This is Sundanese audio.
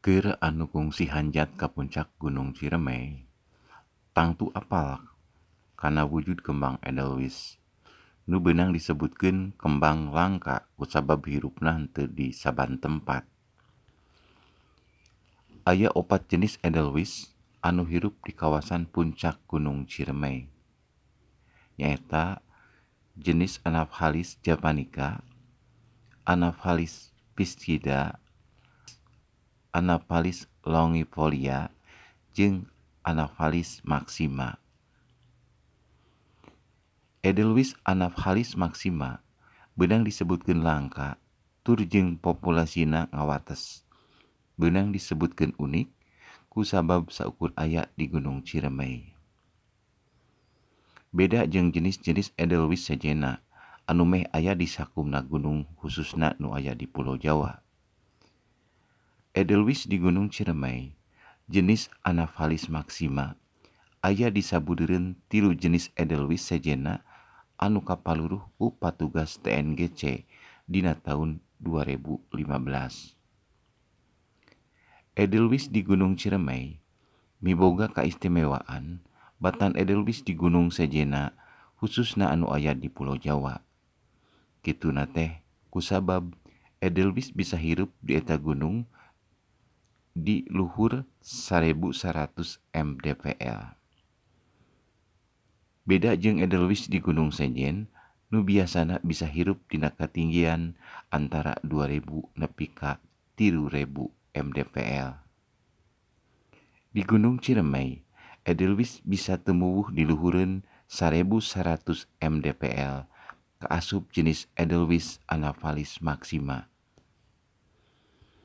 keur anu kungsi hanjat ka puncak Gunung Ciremai tangtu apal kana wujud kembang Edelweiss. nu benang disebutkeun kembang langka kusabab hirupna henteu di saban tempat. Aya opat jenis Edelweiss anu hirup di kawasan puncak Gunung Ciremai nyaeta jenis Anaphalis japanica Anaphalis piscida Anaphalis longifolia jeung Anaphalis maxima. Edelweiss Anaphalis maxima benang disebutkan langka turjeng populasina ngawates. Benang disebutkan unik kusabab saukur ayat di Gunung Ciremai. Beda jeung jenis-jenis Edelweiss sejena, anu meh aya di sakumna gunung khususna nu aya di Pulau Jawa. Edelweiss di Gunung Ciremai jenis Anaphalis maxima aya di sabudeureun tilu jenis edelweiss sejenna anu kapaluruh ku patugas TNGC dina taun 2015. Edelweiss di Gunung Ciremai miboga kaistimewaan batan edelweiss di Gunung Sejena khususna anu aya di Pulau Jawa. Kituna teh kusabab edelweiss bisa hirup di eta gunung di luhur 1100 mdpl. Beda jeung edelweiss di gunung sejen nu biasana bisa hirup dina katinggian antara 2000 nepi ka 3000 mdpl. Di Gunung Ciremay, edelweiss bisa tumuwuh di luhureun 1100 mdpl kaasup jenis edelweiss Anaphalis maxima